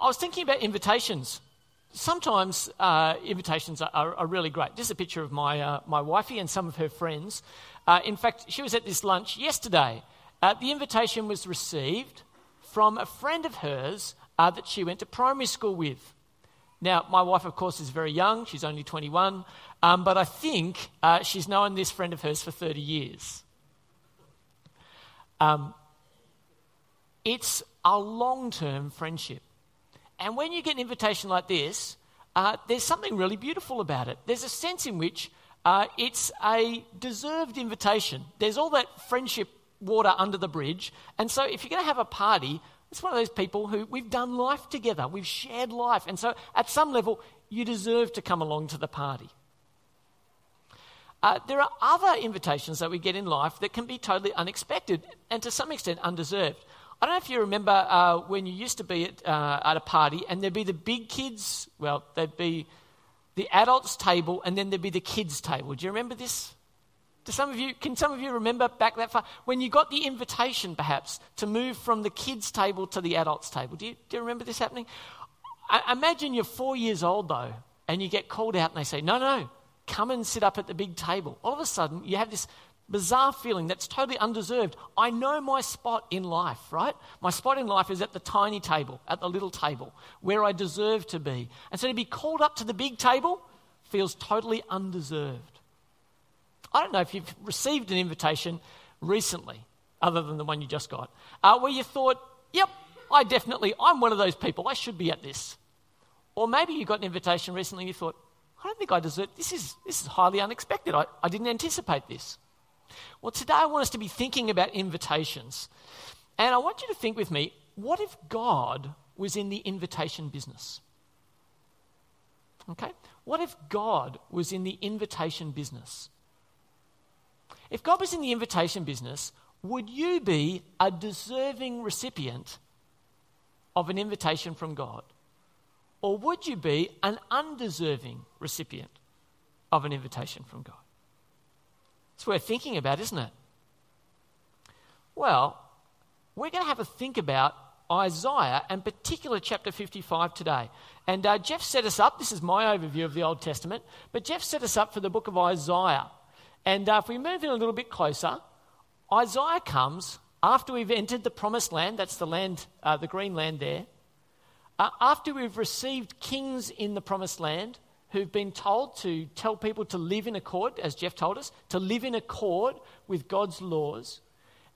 I was thinking about invitations. Sometimes uh, invitations are, are, are, really great. This is a picture of my, uh, my wifey and some of her friends. Uh, in fact, she was at this lunch yesterday. Uh, the invitation was received from a friend of hers uh, that she went to primary school with. Now, my wife, of course, is very young. She's only 21. Um, but I think uh, she's known this friend of hers for 30 years. Um, it's a long term friendship. And when you get an invitation like this, uh, there's something really beautiful about it. There's a sense in which uh, it's a deserved invitation. There's all that friendship water under the bridge. And so if you're going to have a party, it's one of those people who we've done life together, we've shared life. And so at some level, you deserve to come along to the party. Uh, there are other invitations that we get in life that can be totally unexpected and to some extent undeserved. I don't know if you remember uh, when you used to be at, uh, at a party and there'd be the big kids, well, there'd be the adults' table and then there'd be the kids' table. Do you remember this? Do some of you, can some of you remember back that far? When you got the invitation, perhaps, to move from the kids' table to the adults' table. Do you, do you remember this happening? I, imagine you're four years old, though, and you get called out and they say, No, no, come and sit up at the big table. All of a sudden, you have this bizarre feeling that's totally undeserved. I know my spot in life, right? My spot in life is at the tiny table, at the little table, where I deserve to be. And so to be called up to the big table feels totally undeserved. I don't know if you've received an invitation recently, other than the one you just got, uh, where you thought, yep, I definitely, I'm one of those people, I should be at this. Or maybe you got an invitation recently and you thought, I don't think I deserve this is this is highly unexpected. I, I didn't anticipate this. Well, today I want us to be thinking about invitations. And I want you to think with me, what if God was in the invitation business? Okay? What if God was in the invitation business? If God was in the invitation business, would you be a deserving recipient of an invitation from God? Or would you be an undeserving recipient of an invitation from God? It's worth thinking about, isn't it? Well, we're going to have a think about Isaiah and particular chapter 55 today. And uh, Jeff set us up. This is my overview of the Old Testament, but Jeff set us up for the book of Isaiah. And uh, if we move in a little bit closer, Isaiah comes after we've entered the promised land, that's the land, uh, the green land there. Uh, after we've received kings in the promised land who've been told to tell people to live in accord, as Jeff told us, to live in accord with God's laws.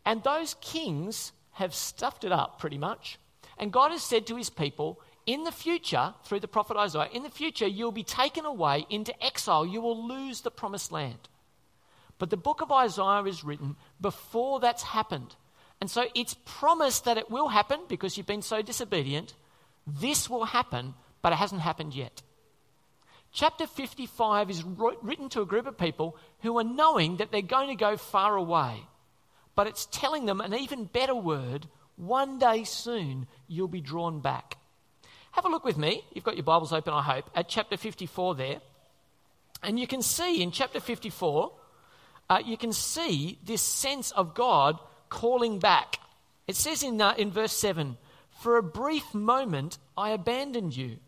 And those kings have stuffed it up pretty much. And God has said to his people, in the future, through the prophet Isaiah, in the future, you'll be taken away into exile. You will lose the promised land. But the book of Isaiah is written before that's happened. And so it's promised that it will happen because you've been so disobedient. This will happen, but it hasn't happened yet. Chapter 55 is written to a group of people who are knowing that they're going to go far away, but it's telling them an even better word one day soon you'll be drawn back. Have a look with me, you've got your Bibles open, I hope, at chapter 54 there. And you can see in chapter 54, uh, you can see this sense of God calling back. It says in, uh, in verse 7 for a brief moment, I abandoned you,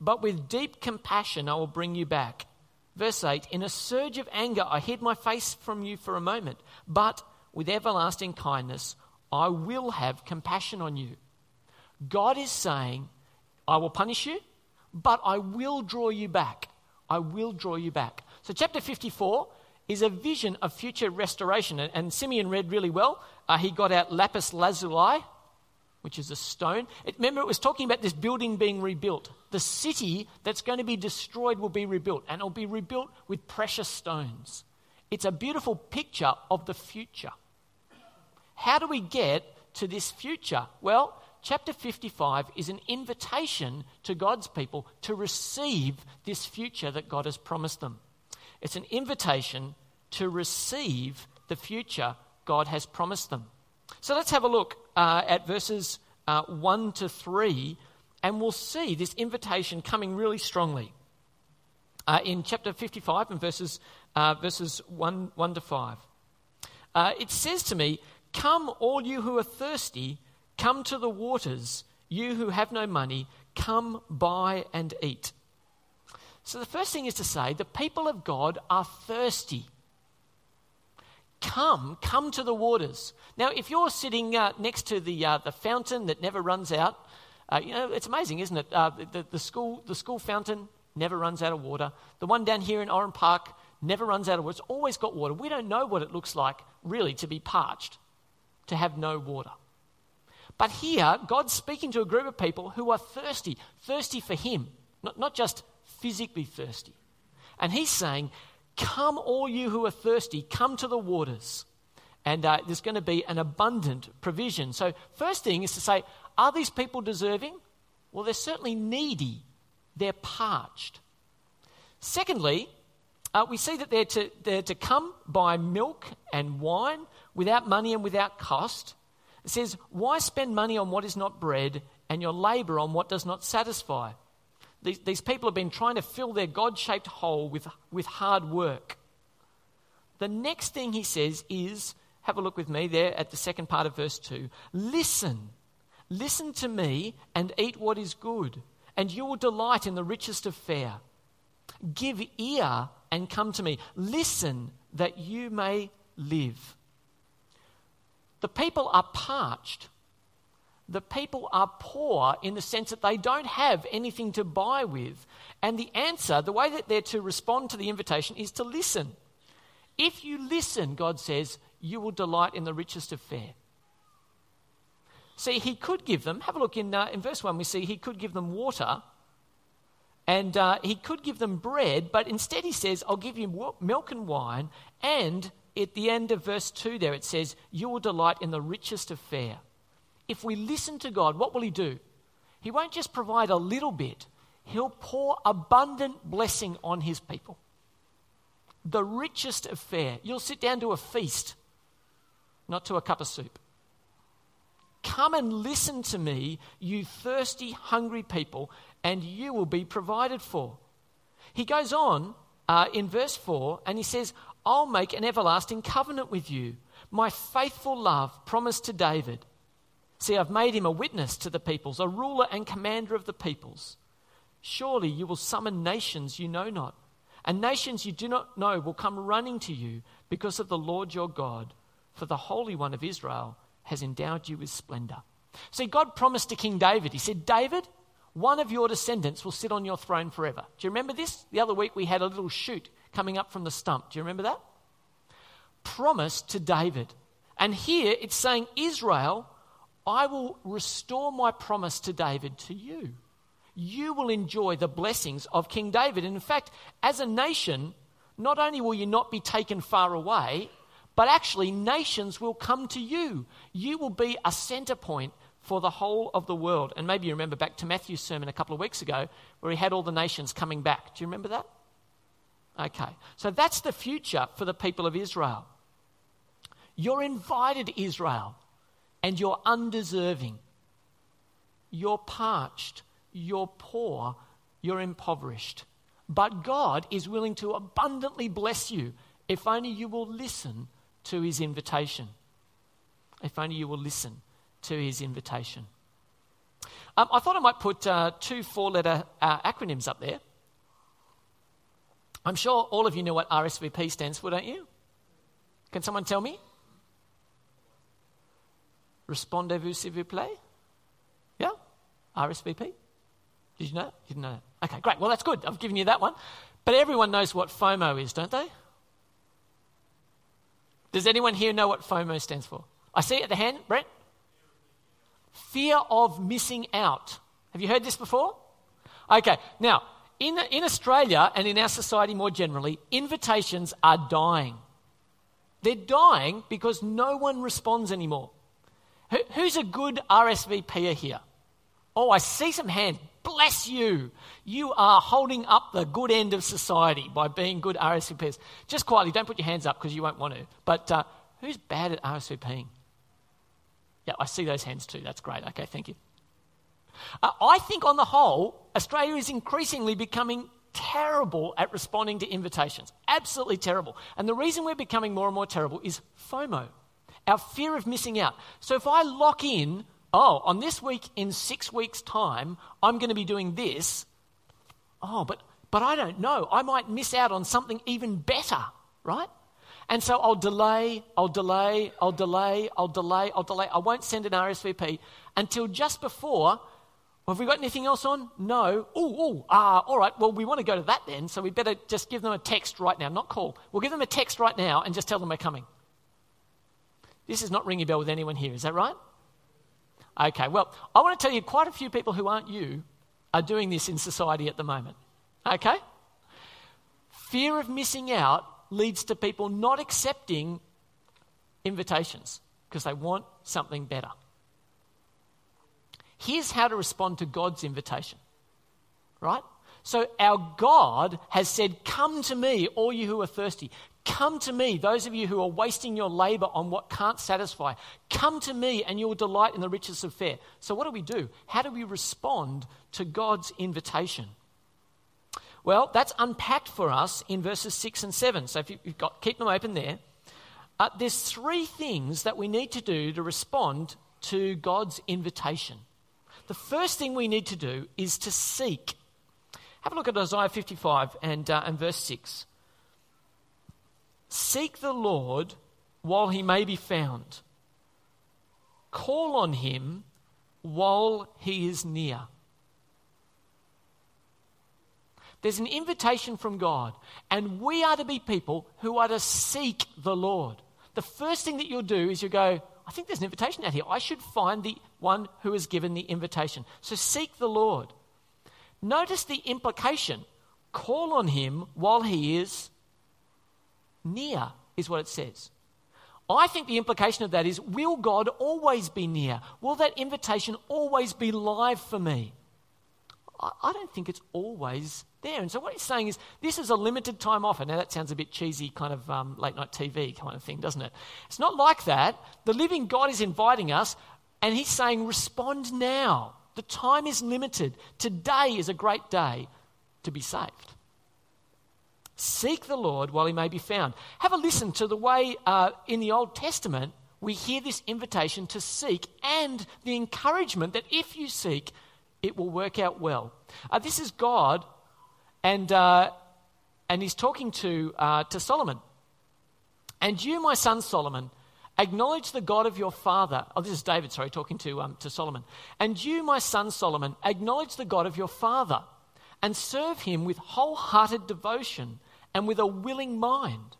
but with deep compassion, I will bring you back. Verse 8 In a surge of anger, I hid my face from you for a moment, but with everlasting kindness, I will have compassion on you. God is saying, I will punish you, but I will draw you back. I will draw you back. So, chapter 54 is a vision of future restoration. And Simeon read really well. Uh, he got out lapis lazuli, which is a stone. It, remember, it was talking about this building being rebuilt. The city that's going to be destroyed will be rebuilt, and it'll be rebuilt with precious stones. It's a beautiful picture of the future. How do we get to this future? Well, chapter 55 is an invitation to God's people to receive this future that God has promised them. It's an invitation to receive the future God has promised them. So let's have a look uh, at verses uh, 1 to 3, and we'll see this invitation coming really strongly. Uh, in chapter 55 and verses, uh, verses 1, 1 to 5. Uh, it says to me, Come, all you who are thirsty, come to the waters. You who have no money, Come buy and eat. So the first thing is to say the people of God are thirsty. Come, come to the waters. Now, if you're sitting uh, next to the, uh, the fountain that never runs out, uh, you know, it's amazing, isn't it? Uh, the, the, school, the school fountain never runs out of water. The one down here in Oran Park never runs out of water. It's always got water. We don't know what it looks like, really, to be parched, to have no water. But here, God's speaking to a group of people who are thirsty, thirsty for Him, not, not just physically thirsty. And He's saying, Come, all you who are thirsty, come to the waters. And uh, there's going to be an abundant provision. So, first thing is to say, are these people deserving? Well, they're certainly needy, they're parched. Secondly, uh, we see that they're to, they're to come buy milk and wine without money and without cost. It says, Why spend money on what is not bread and your labor on what does not satisfy? These, these people have been trying to fill their God shaped hole with, with hard work. The next thing he says is, have a look with me there at the second part of verse 2. Listen, listen to me and eat what is good, and you will delight in the richest of fare. Give ear and come to me. Listen that you may live. The people are parched. The people are poor in the sense that they don't have anything to buy with. And the answer, the way that they're to respond to the invitation, is to listen. If you listen, God says, you will delight in the richest of fare. See, he could give them, have a look in, uh, in verse 1, we see he could give them water and uh, he could give them bread, but instead he says, I'll give you milk and wine. And at the end of verse 2 there, it says, You will delight in the richest of fare. If we listen to God, what will he do? He won't just provide a little bit, he'll pour abundant blessing on his people. The richest of fare. You'll sit down to a feast, not to a cup of soup. Come and listen to me, you thirsty, hungry people, and you will be provided for. He goes on uh, in verse 4 and he says, I'll make an everlasting covenant with you, my faithful love promised to David. See, I've made him a witness to the peoples, a ruler and commander of the peoples. Surely you will summon nations you know not, and nations you do not know will come running to you because of the Lord your God, for the Holy One of Israel has endowed you with splendor. See, God promised to King David, He said, David, one of your descendants will sit on your throne forever. Do you remember this? The other week we had a little shoot coming up from the stump. Do you remember that? Promise to David. And here it's saying, Israel, I will restore my promise to David to you. You will enjoy the blessings of King David. And in fact, as a nation, not only will you not be taken far away, but actually nations will come to you. You will be a center point for the whole of the world. And maybe you remember back to Matthew's sermon a couple of weeks ago where he had all the nations coming back. Do you remember that? Okay. So that's the future for the people of Israel. You're invited, Israel, and you're undeserving. You're parched. You're poor. You're impoverished. But God is willing to abundantly bless you if only you will listen to his invitation. If only you will listen to his invitation. Um, I thought I might put uh, two four letter uh, acronyms up there. I'm sure all of you know what RSVP stands for, don't you? Can someone tell me? Respondez-vous s'il vous plaît? Yeah? RSVP? Did you know? You didn't know that? Okay, great. Well, that's good. I've given you that one. But everyone knows what FOMO is, don't they? Does anyone here know what FOMO stands for? I see it at the hand, Brent. Fear of missing out. Have you heard this before? Okay, now, in, in Australia and in our society more generally, invitations are dying. They're dying because no one responds anymore. Who, who's a good RSVPer here? Oh, I see some hands. Bless you. You are holding up the good end of society by being good RSVPers. Just quietly, don't put your hands up because you won't want to. But uh, who's bad at RSVPing? Yeah, I see those hands too. That's great. Okay, thank you. Uh, I think on the whole, Australia is increasingly becoming terrible at responding to invitations. Absolutely terrible. And the reason we're becoming more and more terrible is FOMO, our fear of missing out. So if I lock in oh, on this week in six weeks' time, I'm going to be doing this. Oh, but, but I don't know. I might miss out on something even better, right? And so I'll delay, I'll delay, I'll delay, I'll delay, I'll delay. I won't send an RSVP until just before. Well, have we got anything else on? No. Oh, oh, ah, all right. Well, we want to go to that then, so we better just give them a text right now, not call. We'll give them a text right now and just tell them we're coming. This is not ringing a bell with anyone here, is that right? Okay, well, I want to tell you quite a few people who aren't you are doing this in society at the moment. Okay? Fear of missing out leads to people not accepting invitations because they want something better. Here's how to respond to God's invitation, right? So, our God has said, Come to me, all you who are thirsty. Come to me, those of you who are wasting your labor on what can't satisfy. Come to me, and you will delight in the riches of fare. So, what do we do? How do we respond to God's invitation? Well, that's unpacked for us in verses 6 and 7. So, if you've got, keep them open there. Uh, there's three things that we need to do to respond to God's invitation. The first thing we need to do is to seek. Have a look at Isaiah 55 and, uh, and verse 6. Seek the Lord while he may be found. Call on him while he is near. There's an invitation from God, and we are to be people who are to seek the Lord. The first thing that you'll do is you'll go, I think there's an invitation out here. I should find the one who has given the invitation. So seek the Lord. Notice the implication. Call on him while he is Near is what it says. I think the implication of that is will God always be near? Will that invitation always be live for me? I don't think it's always there. And so what he's saying is this is a limited time offer. Now that sounds a bit cheesy, kind of um, late night TV kind of thing, doesn't it? It's not like that. The living God is inviting us, and he's saying, respond now. The time is limited. Today is a great day to be saved. Seek the Lord while he may be found. Have a listen to the way uh, in the Old Testament we hear this invitation to seek and the encouragement that if you seek, it will work out well. Uh, this is God, and, uh, and he's talking to, uh, to Solomon. And you, my son Solomon, acknowledge the God of your father. Oh, this is David, sorry, talking to, um, to Solomon. And you, my son Solomon, acknowledge the God of your father and serve him with wholehearted devotion and with a willing mind.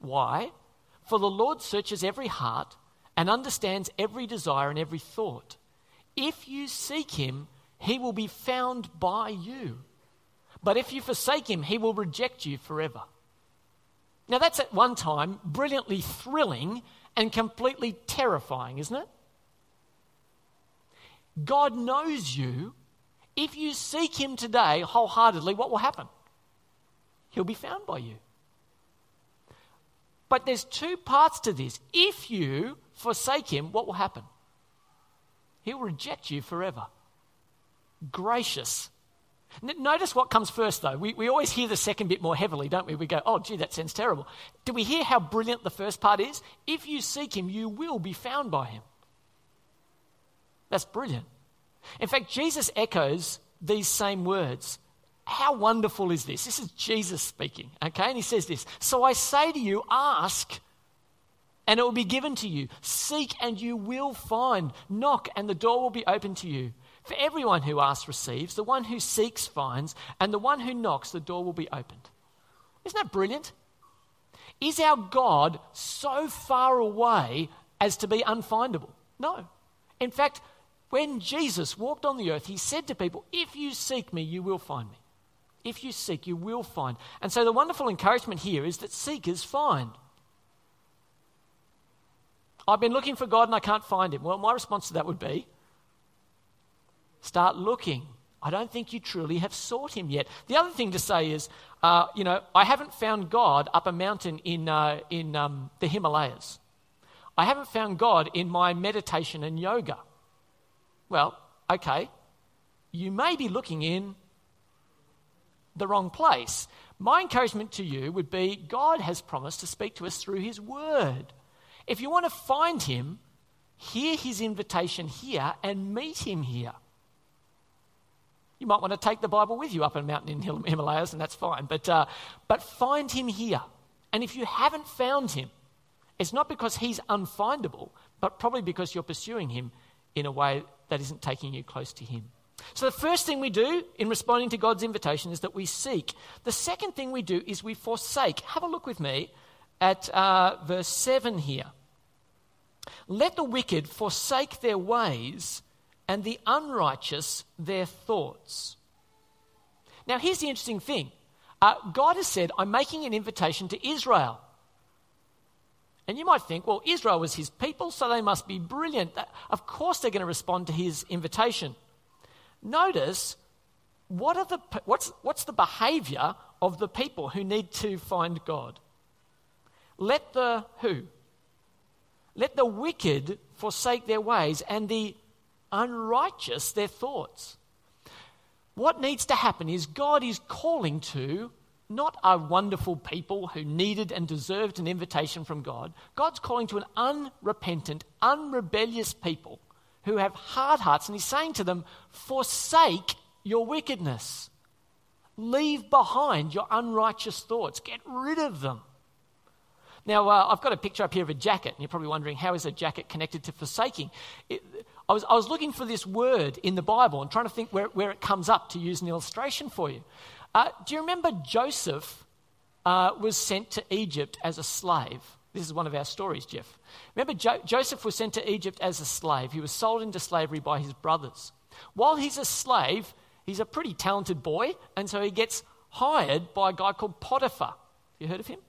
Why? For the Lord searches every heart and understands every desire and every thought. If you seek him, he will be found by you. But if you forsake him, he will reject you forever. Now, that's at one time brilliantly thrilling and completely terrifying, isn't it? God knows you. If you seek him today wholeheartedly, what will happen? He'll be found by you. But there's two parts to this. If you forsake him, what will happen? He'll reject you forever. Gracious. Notice what comes first, though. We, we always hear the second bit more heavily, don't we? We go, oh, gee, that sounds terrible. Do we hear how brilliant the first part is? If you seek him, you will be found by him. That's brilliant. In fact, Jesus echoes these same words how wonderful is this? This is Jesus speaking, okay? And he says this So I say to you, ask, and it will be given to you. Seek, and you will find. Knock, and the door will be open to you. For everyone who asks receives, the one who seeks finds, and the one who knocks, the door will be opened. Isn't that brilliant? Is our God so far away as to be unfindable? No. In fact, when Jesus walked on the earth, he said to people, If you seek me, you will find me. If you seek, you will find. And so the wonderful encouragement here is that seekers find. I've been looking for God and I can't find him. Well, my response to that would be start looking. I don't think you truly have sought him yet. The other thing to say is, uh, you know, I haven't found God up a mountain in, uh, in um, the Himalayas. I haven't found God in my meditation and yoga. Well, okay, you may be looking in the wrong place. My encouragement to you would be God has promised to speak to us through His Word. If you want to find Him, hear his invitation here and meet him here. You might want to take the Bible with you up a mountain in Himalayas, and that's fine. But, uh, but find him here. And if you haven't found him, it's not because he's unfindable, but probably because you're pursuing him in a way that isn't taking you close to him. So, the first thing we do in responding to God's invitation is that we seek. The second thing we do is we forsake. Have a look with me at uh, verse 7 here. Let the wicked forsake their ways and the unrighteous their thoughts. Now, here's the interesting thing uh, God has said, I'm making an invitation to Israel. And you might think, well, Israel was his people, so they must be brilliant. Of course, they're going to respond to his invitation. Notice what are the, what's, what's the behavior of the people who need to find God? Let the who? Let the wicked forsake their ways and the unrighteous their thoughts. What needs to happen is God is calling to not a wonderful people who needed and deserved an invitation from God. God's calling to an unrepentant, unrebellious people who have hard hearts, and He's saying to them, Forsake your wickedness. Leave behind your unrighteous thoughts. Get rid of them. Now, uh, I've got a picture up here of a jacket, and you're probably wondering how is a jacket connected to forsaking? It, I, was, I was looking for this word in the Bible and trying to think where, where it comes up to use an illustration for you. Uh, do you remember Joseph uh, was sent to Egypt as a slave? This is one of our stories, Jeff. Remember, jo- Joseph was sent to Egypt as a slave. He was sold into slavery by his brothers. While he's a slave, he's a pretty talented boy, and so he gets hired by a guy called Potiphar. You heard of him?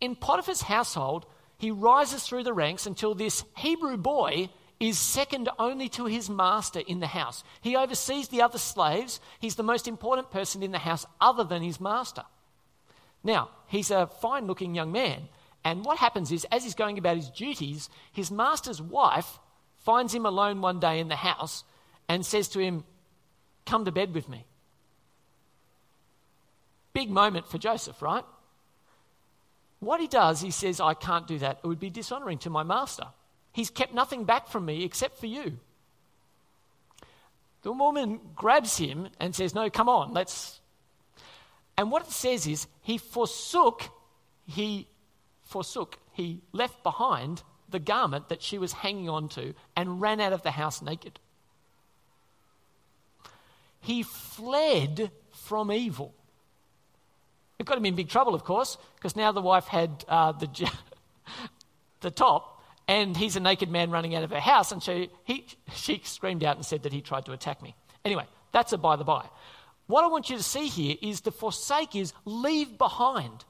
In Potiphar's household, he rises through the ranks until this Hebrew boy is second only to his master in the house. He oversees the other slaves. He's the most important person in the house other than his master. Now, he's a fine looking young man. And what happens is, as he's going about his duties, his master's wife finds him alone one day in the house and says to him, Come to bed with me. Big moment for Joseph, right? What he does, he says, I can't do that. It would be dishonoring to my master. He's kept nothing back from me except for you. The woman grabs him and says, No, come on, let's. And what it says is, he forsook, he forsook, he left behind the garment that she was hanging on to and ran out of the house naked. He fled from evil. It got him in big trouble, of course, because now the wife had uh, the, the top, and he's a naked man running out of her house, and she, he, she screamed out and said that he tried to attack me. Anyway, that's a by the by. What I want you to see here is the forsake is leave behind,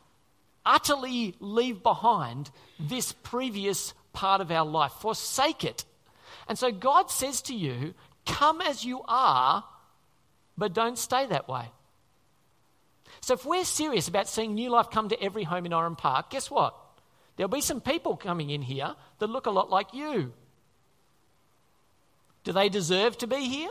utterly leave behind this previous part of our life. Forsake it. And so God says to you, come as you are, but don't stay that way. So if we're serious about seeing new life come to every home in Oran Park, guess what? There'll be some people coming in here that look a lot like you. Do they deserve to be here?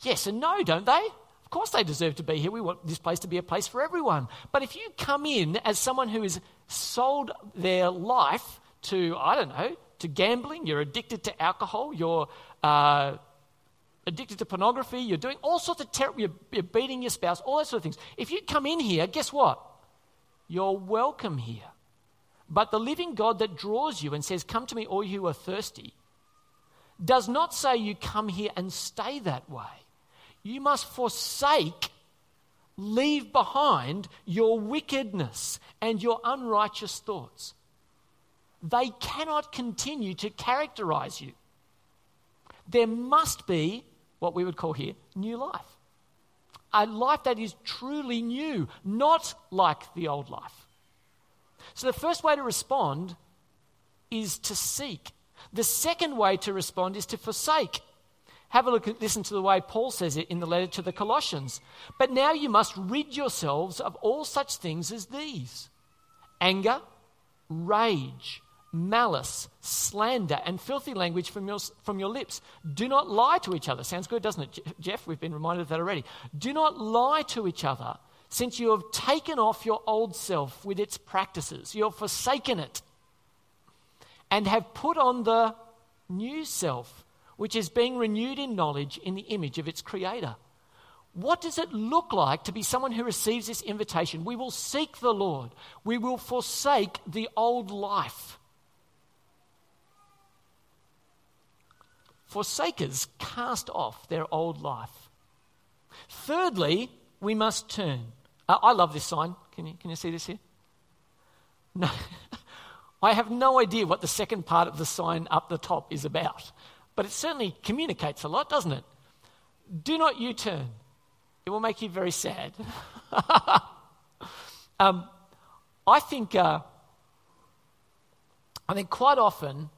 Yes and no, don't they? Course they deserve to be here. We want this place to be a place for everyone. But if you come in as someone who has sold their life to, I don't know, to gambling, you're addicted to alcohol, you're uh, addicted to pornography, you're doing all sorts of terrible, you're, you're beating your spouse, all those sort of things. If you come in here, guess what? You're welcome here. But the living God that draws you and says, Come to me, all you who are thirsty, does not say you come here and stay that way. You must forsake, leave behind your wickedness and your unrighteous thoughts. They cannot continue to characterize you. There must be what we would call here new life. A life that is truly new, not like the old life. So the first way to respond is to seek. The second way to respond is to forsake. Have a look at listen to the way Paul says it in the letter to the Colossians. But now you must rid yourselves of all such things as these anger, rage, malice, slander, and filthy language from your, from your lips. Do not lie to each other. Sounds good, doesn't it, Jeff? We've been reminded of that already. Do not lie to each other, since you have taken off your old self with its practices. You have forsaken it. and have put on the new self, which is being renewed in knowledge in the image of its creator. What does it look like to be someone who receives this invitation? We will seek the Lord. We will forsake the old life. Forsakers cast off their old life. Thirdly, we must turn. Uh, I love this sign. Can you, can you see this here? No. I have no idea what the second part of the sign up the top is about, but it certainly communicates a lot, doesn't it? Do not U turn, It will make you very sad. um, I think, uh, I think quite often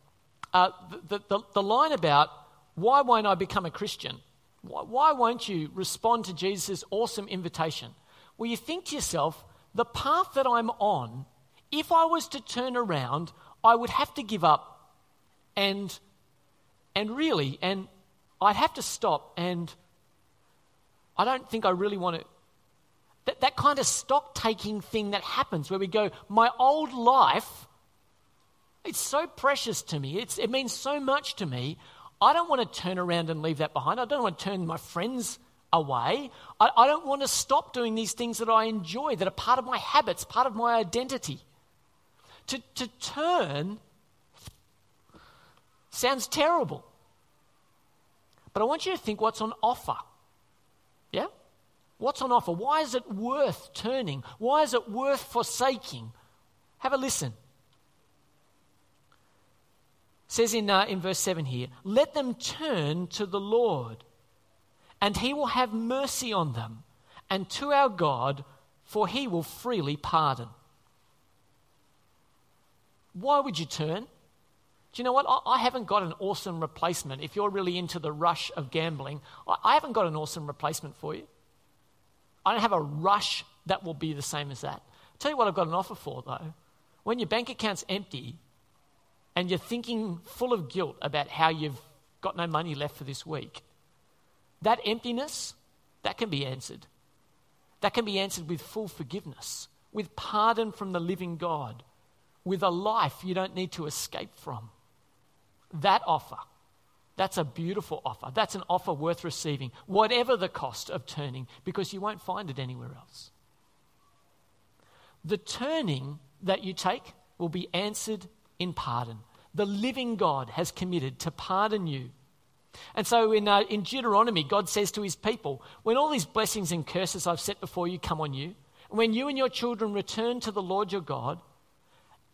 uh, the, the, the line about why won't I become a Christian? Why, why won't you respond to Jesus' awesome invitation? Well, you think to yourself, the path that I'm on, if I was to turn around, I would have to give up and, and really, and I'd have to stop and I don't think I really want to. That, that kind of stock taking thing that happens where we go, my old life, it's so precious to me. It's, it means so much to me. I don't want to turn around and leave that behind. I don't want to turn my friends away. I, I don't want to stop doing these things that I enjoy, that are part of my habits, part of my identity. To, to turn sounds terrible. But I want you to think what's on offer. Yeah? What's on offer? Why is it worth turning? Why is it worth forsaking? Have a listen says in, uh, in verse 7 here, let them turn to the Lord, and he will have mercy on them, and to our God, for he will freely pardon. Why would you turn? Do you know what? I, haven't got an awesome replacement. If you're really into the rush of gambling, I haven't got an awesome replacement for you. I don't have a rush that will be the same as that. I'll tell you what I've got an offer for, though. When your bank account's empty, and you're thinking full of guilt about how you've got no money left for this week, that emptiness, that can be answered. That can be answered with full forgiveness, with pardon from the living God, with a life you don't need to escape from. That offer, that's a beautiful offer. That's an offer worth receiving, whatever the cost of turning, because you won't find it anywhere else. The turning that you take will be answered in pardon. The living God has committed to pardon you. And so in, uh, in Deuteronomy, God says to his people, When all these blessings and curses I've set before you come on you, when you and your children return to the Lord your God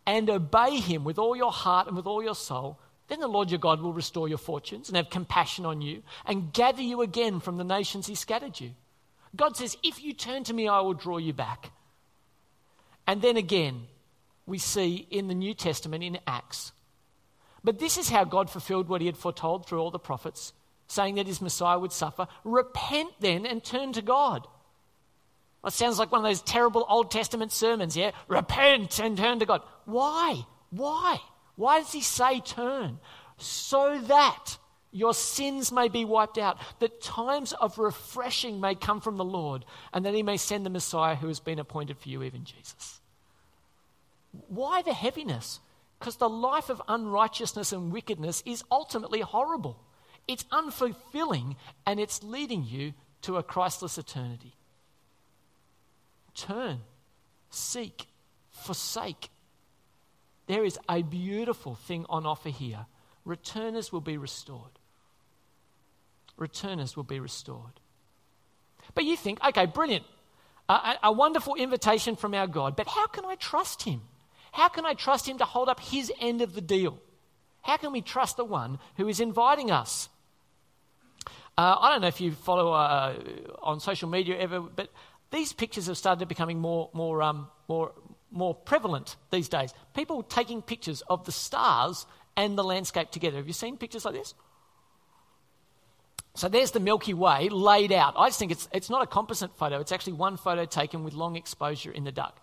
and obey him with all your heart and with all your soul, then the Lord your God will restore your fortunes and have compassion on you and gather you again from the nations he scattered you. God says, If you turn to me, I will draw you back. And then again, we see in the New Testament in Acts. But this is how God fulfilled what he had foretold through all the prophets, saying that his Messiah would suffer. Repent then and turn to God. Well, it sounds like one of those terrible Old Testament sermons, yeah? Repent and turn to God. Why? Why? Why does he say turn? So that your sins may be wiped out, that times of refreshing may come from the Lord, and that he may send the Messiah who has been appointed for you, even Jesus. Why the heaviness? Because the life of unrighteousness and wickedness is ultimately horrible. It's unfulfilling and it's leading you to a Christless eternity. Turn, seek, forsake. There is a beautiful thing on offer here. Returners will be restored. Returners will be restored. But you think, okay, brilliant. A, a, wonderful invitation from our God, but how can I trust Him? How can I trust him to hold up his end of the deal? How can we trust the one who is inviting us? Uh, I don't know if you follow uh, on social media ever, but these pictures have started becoming more, more, um, more, more prevalent these days. People taking pictures of the stars and the landscape together. Have you seen pictures like this? So there's the Milky Way laid out. I just think it's, it's not a composite photo, it's actually one photo taken with long exposure in the dark.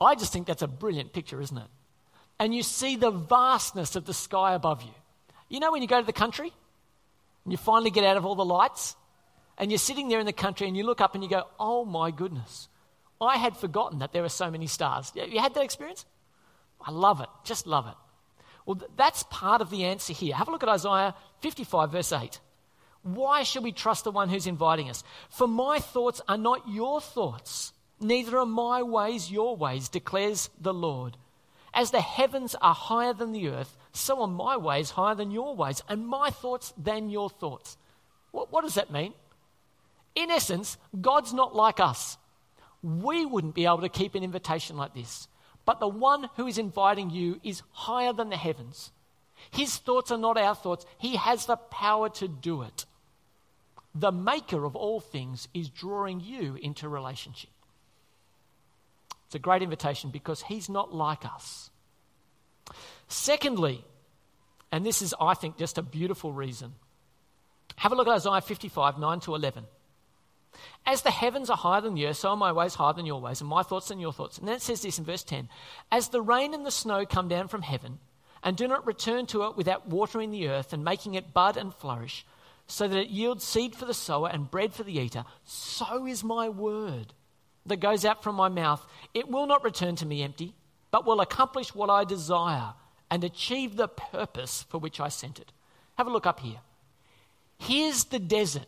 I just think that's a brilliant picture, isn't it? And you see the vastness of the sky above you. You know, when you go to the country and you finally get out of all the lights and you're sitting there in the country and you look up and you go, oh my goodness, I had forgotten that there are so many stars. You had that experience? I love it, just love it. Well, that's part of the answer here. Have a look at Isaiah 55, verse 8. Why should we trust the one who's inviting us? For my thoughts are not your thoughts, neither are my ways your ways, declares the Lord. As the heavens are higher than the earth, so are my ways higher than your ways, and my thoughts than your thoughts. What, what does that mean? In essence, God's not like us. We wouldn't be able to keep an invitation like this. But the one who is inviting you is higher than the heavens. His thoughts are not our thoughts. He has the power to do it. The maker of all things is drawing you into relationship. It's a great invitation because he's not like us. Secondly, and this is, I think, just a beautiful reason. Have a look at Isaiah 55, 9 to 11. As the heavens are higher than the earth, so are my ways higher than your ways, and my thoughts than your thoughts. And then it says this in verse 10 As the rain and the snow come down from heaven, and do not return to it without watering the earth and making it bud and flourish, so that it yields seed for the sower and bread for the eater, so is my word that goes out from my mouth. It will not return to me empty, but will accomplish what I desire and achieve the purpose for which I sent it. Have a look up here. Here's the desert.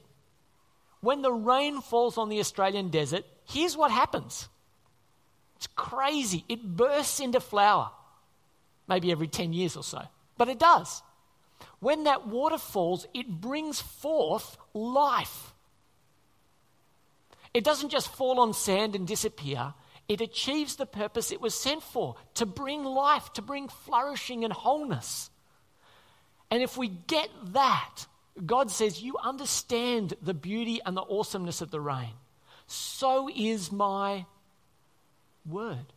When the rain falls on the Australian desert, here's what happens it's crazy. It bursts into flower, maybe every 10 years or so, but it does. When that water falls, it brings forth life. It doesn't just fall on sand and disappear, it achieves the purpose it was sent for to bring life, to bring flourishing and wholeness. And if we get that, God says, You understand the beauty and the awesomeness of the rain. So is my word.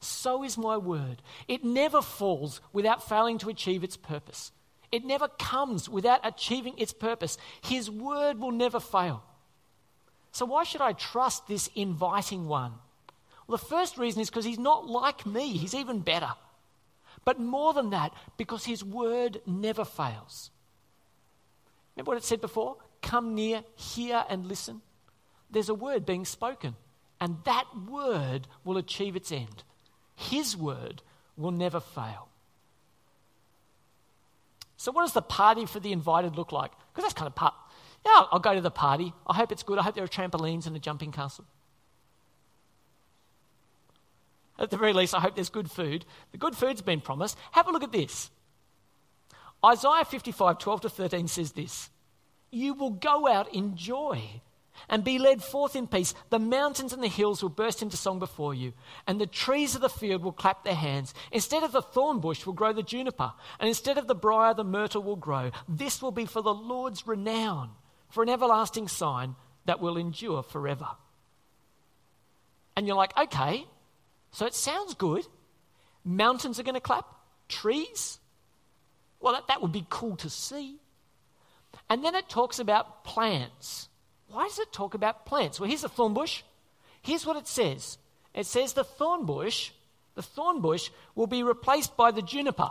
So is my word. It never falls without failing to achieve its purpose. It never comes without achieving its purpose. His word will never fail. So, why should I trust this inviting one? Well, the first reason is because he's not like me, he's even better. But more than that, because his word never fails. Remember what it said before? Come near, hear, and listen. There's a word being spoken, and that word will achieve its end. His word will never fail. So, what does the party for the invited look like? Because that's kind of part. Yeah, I'll go to the party. I hope it's good. I hope there are trampolines and a jumping castle. At the very least, I hope there's good food. The good food's been promised. Have a look at this. Isaiah 55, 12 to 13 says this You will go out in joy and be led forth in peace. The mountains and the hills will burst into song before you, and the trees of the field will clap their hands. Instead of the thorn bush will grow the juniper, and instead of the brier, the myrtle will grow. This will be for the Lord's renown, for an everlasting sign that will endure forever. And you're like, okay, so it sounds good. Mountains are going to clap, trees. Well, that, that would be cool to see. And then it talks about plants. Why does it talk about plants? Well, here's a thorn bush. Here's what it says it says the thorn bush, the thorn bush will be replaced by the juniper.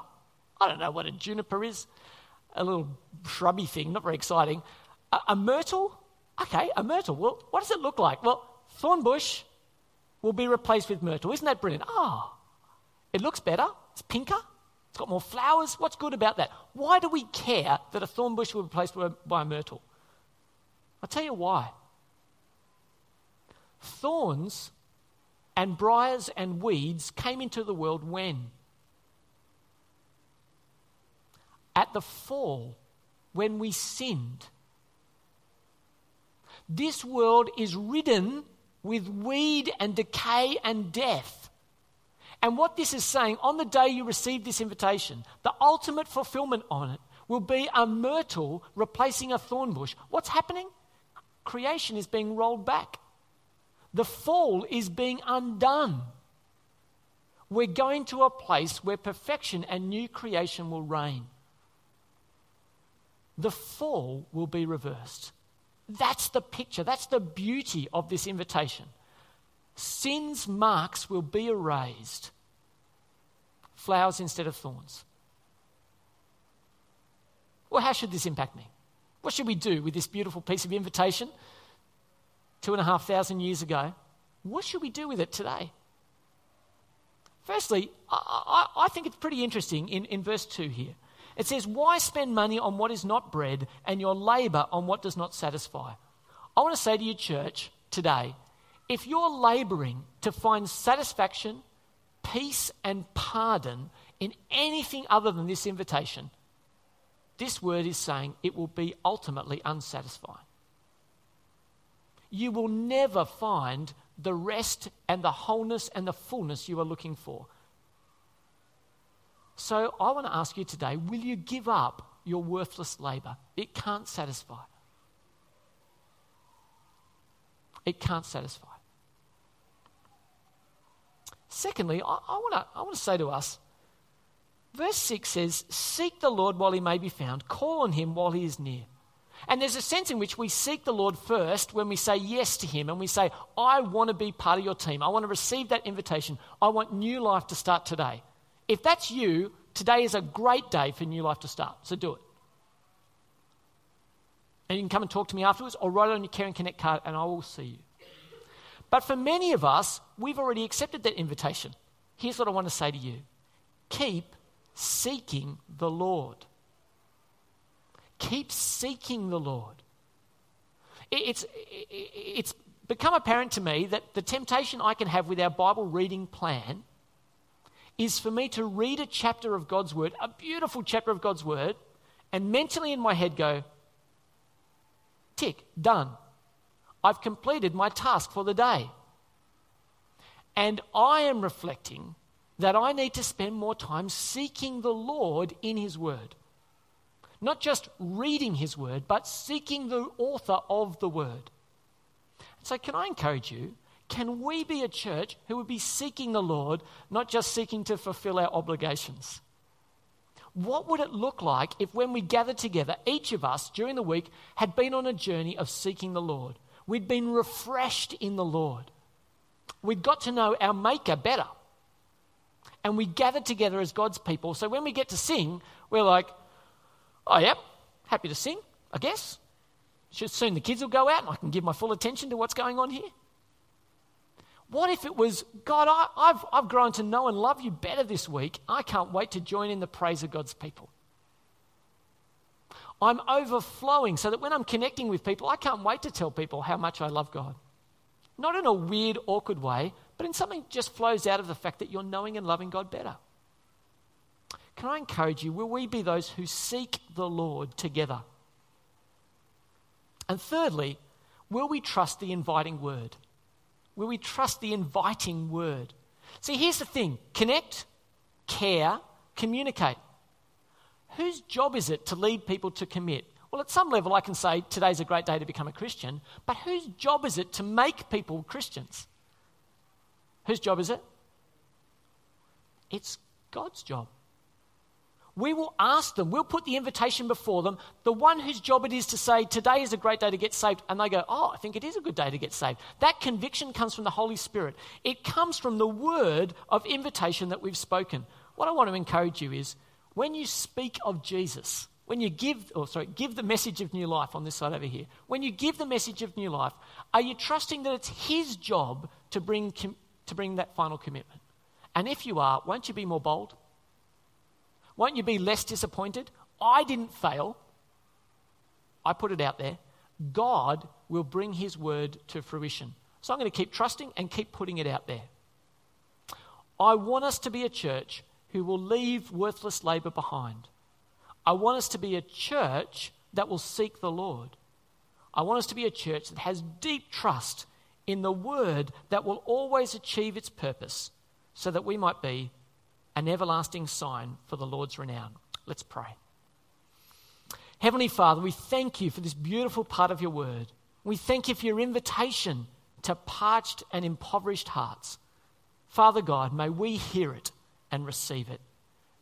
I don't know what a juniper is. A little shrubby thing, not very exciting. A, a myrtle? Okay, a myrtle. Well, what does it look like? Well, thorn bush will be replaced with myrtle. Isn't that brilliant? Ah, oh, it looks better. It's pinker. It's got more flowers. What's good about that? Why do we care that a thorn bush will be replaced by a myrtle? I'll tell you why. Thorns and briars and weeds came into the world when? At the fall, when we sinned. This world is ridden with weed and decay and death. And what this is saying, on the day you receive this invitation, the ultimate fulfillment on it will be a myrtle replacing a thorn bush. What's happening? creation is being rolled back. The fall is being undone. We're going to a place where perfection and new creation will reign. The fall will be reversed. That's the picture, that's the beauty of this invitation. Sin's marks will be erased, flowers instead of thorns. Well, how should this impact me? What should we do with this beautiful piece of invitation two and a half thousand years ago? What should we do with it today? Firstly, I, I, I think it's pretty interesting in, in verse 2 here. It says, Why spend money on what is not bread and your labor on what does not satisfy? I want to say to you, church, today, if you're laboring to find satisfaction, peace, and pardon in anything other than this invitation, this word is saying it will be ultimately unsatisfying. You will never find the rest and the wholeness and the fullness you are looking for. So I want to ask you today will you give up your worthless labor? It can't satisfy. It can't satisfy. Secondly, I, I, want to, say to us verse 6 says, Seek the Lord while he may be found, call on him while he is near. And there's a sense in which we seek the Lord first when we say yes to Him and we say, I want to be part of your team. I want to receive that invitation. I want new life to start today. If that's you, today is a great day for new life to start. So do it. And you can come and talk to me afterwards or write it on your Care and Connect card and I will see you. But for many of us, we've already accepted that invitation. Here's what I want to say to you keep seeking the Lord. Keep seeking the Lord. It's, it's become apparent to me that the temptation I can have with our Bible reading plan is for me to read a chapter of God's Word, a beautiful chapter of God's Word, and mentally in my head go, tick, done. I've completed my task for the day. And I am reflecting that I need to spend more time seeking the Lord in His Word. Not just reading his word, but seeking the author of the word. So, can I encourage you? Can we be a church who would be seeking the Lord, not just seeking to fulfill our obligations? What would it look like if, when we gathered together, each of us during the week had been on a journey of seeking the Lord? We'd been refreshed in the Lord. We'd got to know our Maker better. And we gathered together as God's people. So when we get to sing, we're like, Oh, yep, happy to sing, I guess. Soon the kids will go out and I can give my full attention to what's going on here. What if it was, God, I, have I've grown to know and love you better this week. I can't wait to join in the praise of God's people. I'm overflowing so that when I'm connecting with people, I can't wait to tell people how much I love God. Not in a weird, awkward way, but in something just flows out of the fact that you're knowing and loving God better. Can I encourage you? Will we be those who seek the Lord together? And thirdly, will we trust the inviting word? Will we trust the inviting word? See, here's the thing connect, care, communicate. Whose job is it to lead people to commit? Well, at some level, I can say today's a great day to become a Christian, but whose job is it to make people Christians? Whose job is it? It's God's job we will ask them, we'll put the invitation before them, the one whose job it is to say, Today is a great day to get saved, and they go, Oh, I think it is a good day to get saved. That conviction comes from the Holy Spirit. It comes from the word of invitation that we've spoken. What I want to encourage you is when you speak of Jesus, when you give, or sorry, give the message of new life on this side over here, when you give the message of new life, are you trusting that it's His job to bring, to bring that final commitment? And if you are, won't you be more bold? Won't you be less disappointed? I didn't fail. I put it out there. God will bring his word to fruition. So I'm going to keep trusting and keep putting it out there. I want us to be a church who will leave worthless labor behind. I want us to be a church that will seek the Lord. I want us to be a church that has deep trust in the word that will always achieve its purpose so that we might be an everlasting sign for the Lord's renown. Let's pray. Heavenly Father, we thank you for this beautiful part of your word. We thank you for your invitation to parched and impoverished hearts. Father God, may we hear it and receive it.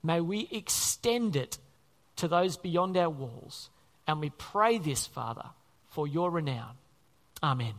May we extend it to those beyond our walls. And we pray this, Father, for your renown. Amen.